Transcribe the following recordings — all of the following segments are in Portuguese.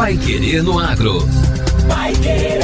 Pai Querer no Agro. Pai Querer.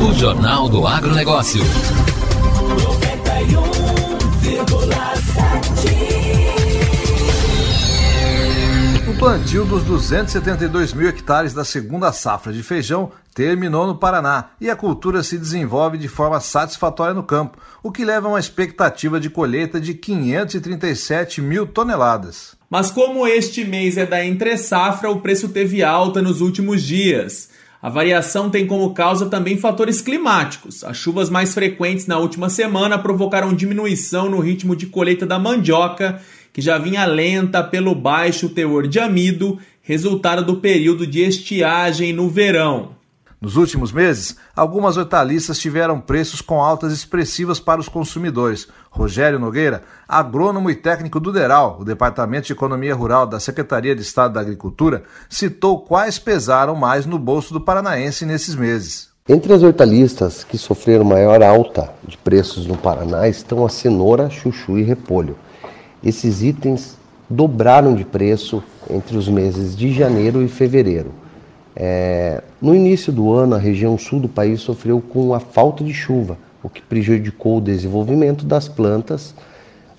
O Jornal do Agronegócio. 91,7. O plantio dos 272 mil hectares da segunda safra de feijão terminou no Paraná e a cultura se desenvolve de forma satisfatória no campo, o que leva a uma expectativa de colheita de 537 mil toneladas. Mas como este mês é da entre-safra, o preço teve alta nos últimos dias. A variação tem como causa também fatores climáticos. As chuvas mais frequentes na última semana provocaram diminuição no ritmo de colheita da mandioca, que já vinha lenta pelo baixo teor de amido, resultado do período de estiagem no verão. Nos últimos meses, algumas hortaliças tiveram preços com altas expressivas para os consumidores. Rogério Nogueira, agrônomo e técnico do DERAL, o Departamento de Economia Rural da Secretaria de Estado da Agricultura, citou quais pesaram mais no bolso do paranaense nesses meses. Entre as hortaliças que sofreram maior alta de preços no Paraná estão a cenoura, chuchu e repolho. Esses itens dobraram de preço entre os meses de janeiro e fevereiro. É, no início do ano, a região sul do país sofreu com a falta de chuva, o que prejudicou o desenvolvimento das plantas.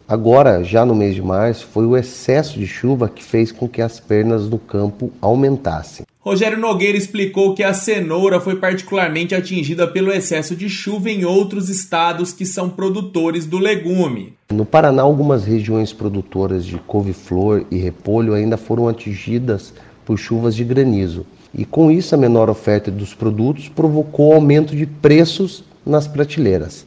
Agora, já no mês de março, foi o excesso de chuva que fez com que as pernas do campo aumentassem. Rogério Nogueira explicou que a cenoura foi particularmente atingida pelo excesso de chuva em outros estados que são produtores do legume. No Paraná, algumas regiões produtoras de couve-flor e repolho ainda foram atingidas por chuvas de granizo e com isso a menor oferta dos produtos provocou aumento de preços nas prateleiras.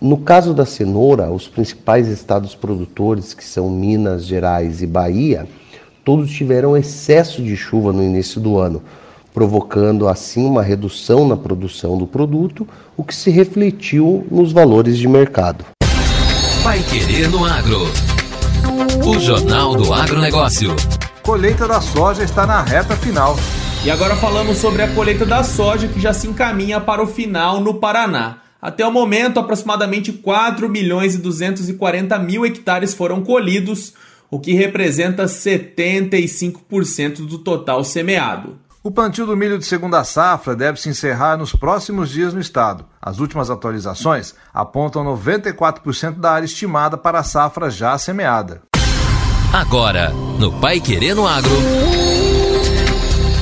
No caso da cenoura, os principais estados produtores, que são Minas Gerais e Bahia, todos tiveram excesso de chuva no início do ano, provocando assim uma redução na produção do produto, o que se refletiu nos valores de mercado. Vai querer no agro. O Jornal do Agronegócio. Colheita da soja está na reta final. E agora falamos sobre a colheita da soja que já se encaminha para o final no Paraná. Até o momento, aproximadamente 4 milhões e 240 mil hectares foram colhidos, o que representa 75% do total semeado. O plantio do milho de segunda safra deve se encerrar nos próximos dias no estado. As últimas atualizações apontam 94% da área estimada para a safra já semeada. Agora, no Pai Querendo Agro.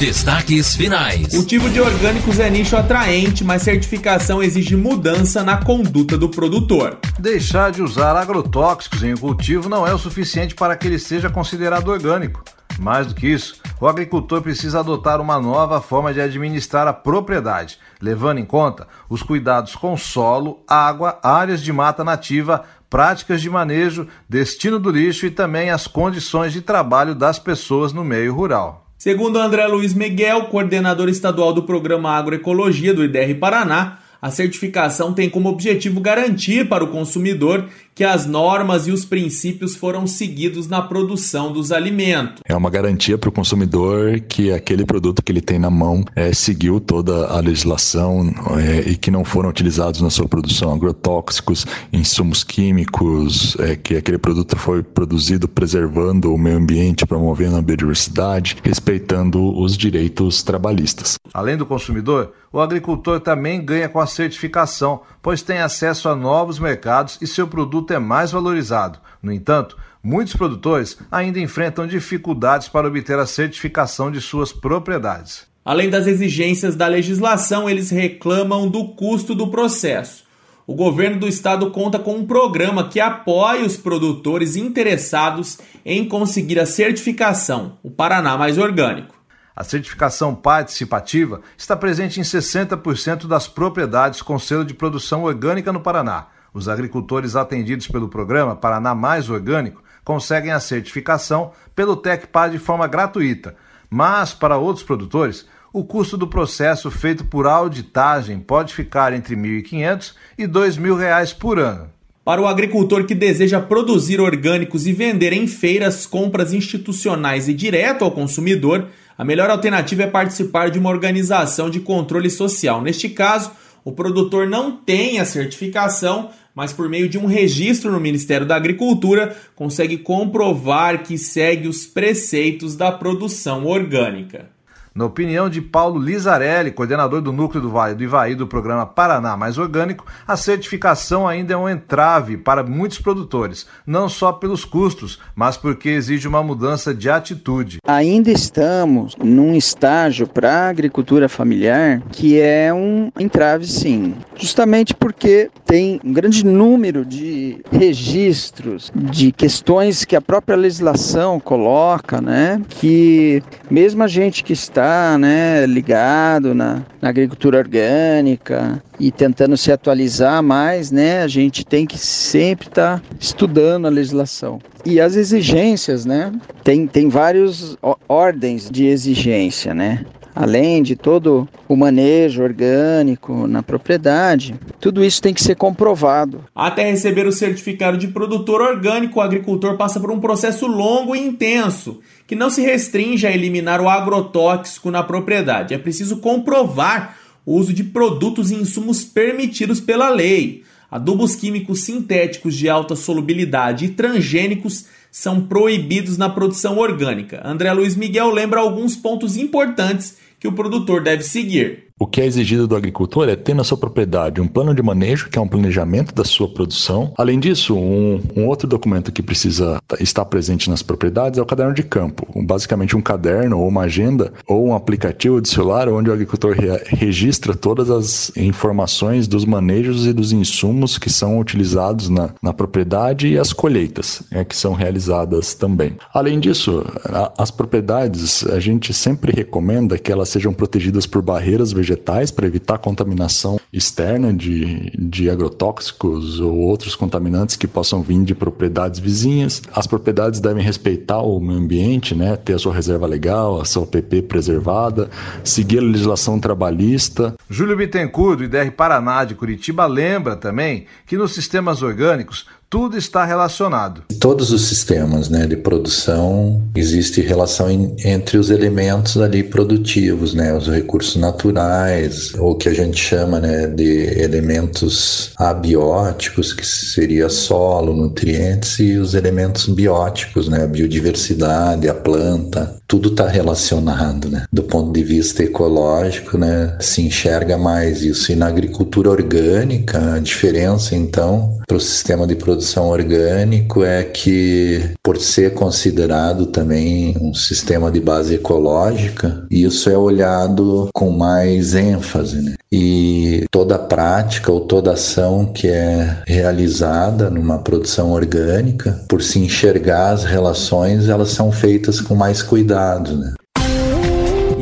Destaques finais. O tipo de orgânicos é nicho atraente, mas certificação exige mudança na conduta do produtor. Deixar de usar agrotóxicos em um cultivo não é o suficiente para que ele seja considerado orgânico. Mais do que isso, o agricultor precisa adotar uma nova forma de administrar a propriedade, levando em conta os cuidados com solo, água, áreas de mata nativa, práticas de manejo, destino do lixo e também as condições de trabalho das pessoas no meio rural. Segundo André Luiz Miguel, coordenador estadual do programa Agroecologia do IDR Paraná, a certificação tem como objetivo garantir para o consumidor que as normas e os princípios foram seguidos na produção dos alimentos. É uma garantia para o consumidor que aquele produto que ele tem na mão é, seguiu toda a legislação é, e que não foram utilizados na sua produção agrotóxicos, insumos químicos, é, que aquele produto foi produzido preservando o meio ambiente, promovendo a biodiversidade, respeitando os direitos trabalhistas. Além do consumidor, o agricultor também ganha com a certificação, pois tem acesso a novos mercados e seu produto é mais valorizado. No entanto, muitos produtores ainda enfrentam dificuldades para obter a certificação de suas propriedades. Além das exigências da legislação, eles reclamam do custo do processo. O governo do estado conta com um programa que apoia os produtores interessados em conseguir a certificação, o Paraná Mais Orgânico. A certificação participativa está presente em 60% das propriedades com selo de produção orgânica no Paraná. Os agricultores atendidos pelo programa Paraná Mais Orgânico conseguem a certificação pelo TecPar de forma gratuita, mas para outros produtores, o custo do processo feito por auditagem pode ficar entre R$ 1.500 e R$ 2.000 por ano. Para o agricultor que deseja produzir orgânicos e vender em feiras, compras institucionais e direto ao consumidor, a melhor alternativa é participar de uma organização de controle social. Neste caso, o produtor não tem a certificação, mas por meio de um registro no Ministério da Agricultura consegue comprovar que segue os preceitos da produção orgânica. Na opinião de Paulo Lizarelli, coordenador do Núcleo do Vale do Ivaí do programa Paraná Mais Orgânico, a certificação ainda é um entrave para muitos produtores, não só pelos custos, mas porque exige uma mudança de atitude. Ainda estamos num estágio para a agricultura familiar que é um entrave, sim, justamente porque tem um grande número de registros, de questões que a própria legislação coloca, né, que mesmo a gente que está está né, ligado na, na agricultura orgânica e tentando se atualizar mais, né, a gente tem que sempre estar tá estudando a legislação. E as exigências, né? Tem, tem várias ordens de exigência, né? Além de todo o manejo orgânico na propriedade, tudo isso tem que ser comprovado. Até receber o certificado de produtor orgânico, o agricultor passa por um processo longo e intenso, que não se restringe a eliminar o agrotóxico na propriedade. É preciso comprovar o uso de produtos e insumos permitidos pela lei. Adubos químicos sintéticos de alta solubilidade e transgênicos são proibidos na produção orgânica. André Luiz Miguel lembra alguns pontos importantes que o produtor deve seguir. O que é exigido do agricultor é ter na sua propriedade um plano de manejo, que é um planejamento da sua produção. Além disso, um, um outro documento que precisa estar presente nas propriedades é o caderno de campo. Basicamente, um caderno ou uma agenda ou um aplicativo de celular onde o agricultor re registra todas as informações dos manejos e dos insumos que são utilizados na, na propriedade e as colheitas é, que são realizadas também. Além disso, a, as propriedades a gente sempre recomenda que elas sejam protegidas por barreiras vegetais vegetais para evitar contaminação externa de, de agrotóxicos ou outros contaminantes que possam vir de propriedades vizinhas. As propriedades devem respeitar o meio ambiente, né? ter a sua reserva legal, a sua PP preservada, seguir a legislação trabalhista. Júlio Bittencourt, do IDR Paraná de Curitiba, lembra também que nos sistemas orgânicos tudo está relacionado. Todos os sistemas né, de produção existe relação entre os elementos ali produtivos, né, os recursos naturais, ou que a gente chama né, de elementos abióticos, que seria solo, nutrientes, e os elementos bióticos, né, a biodiversidade, a planta, tudo está relacionado. Né? Do ponto de vista ecológico, né, se enxerga mais isso. E na agricultura orgânica, a diferença então para o sistema de produção produção orgânico é que, por ser considerado também um sistema de base ecológica, isso é olhado com mais ênfase. Né? E toda prática ou toda ação que é realizada numa produção orgânica, por se enxergar as relações, elas são feitas com mais cuidado. Né?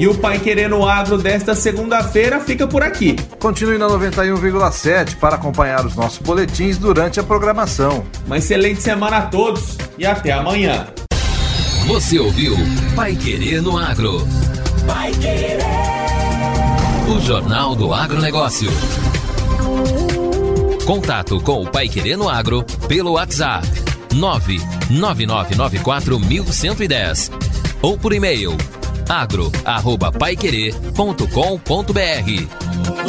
E o Pai Querendo Agro desta segunda-feira fica por aqui. Continue na 91,7 para acompanhar os nossos boletins durante a programação. Uma excelente semana a todos e até amanhã. Você ouviu Pai Querendo Agro. Pai Querer. O Jornal do Agronegócio. Contato com o Pai Querendo Agro pelo WhatsApp 999941110 ou por e-mail agro@paiquerê.com.br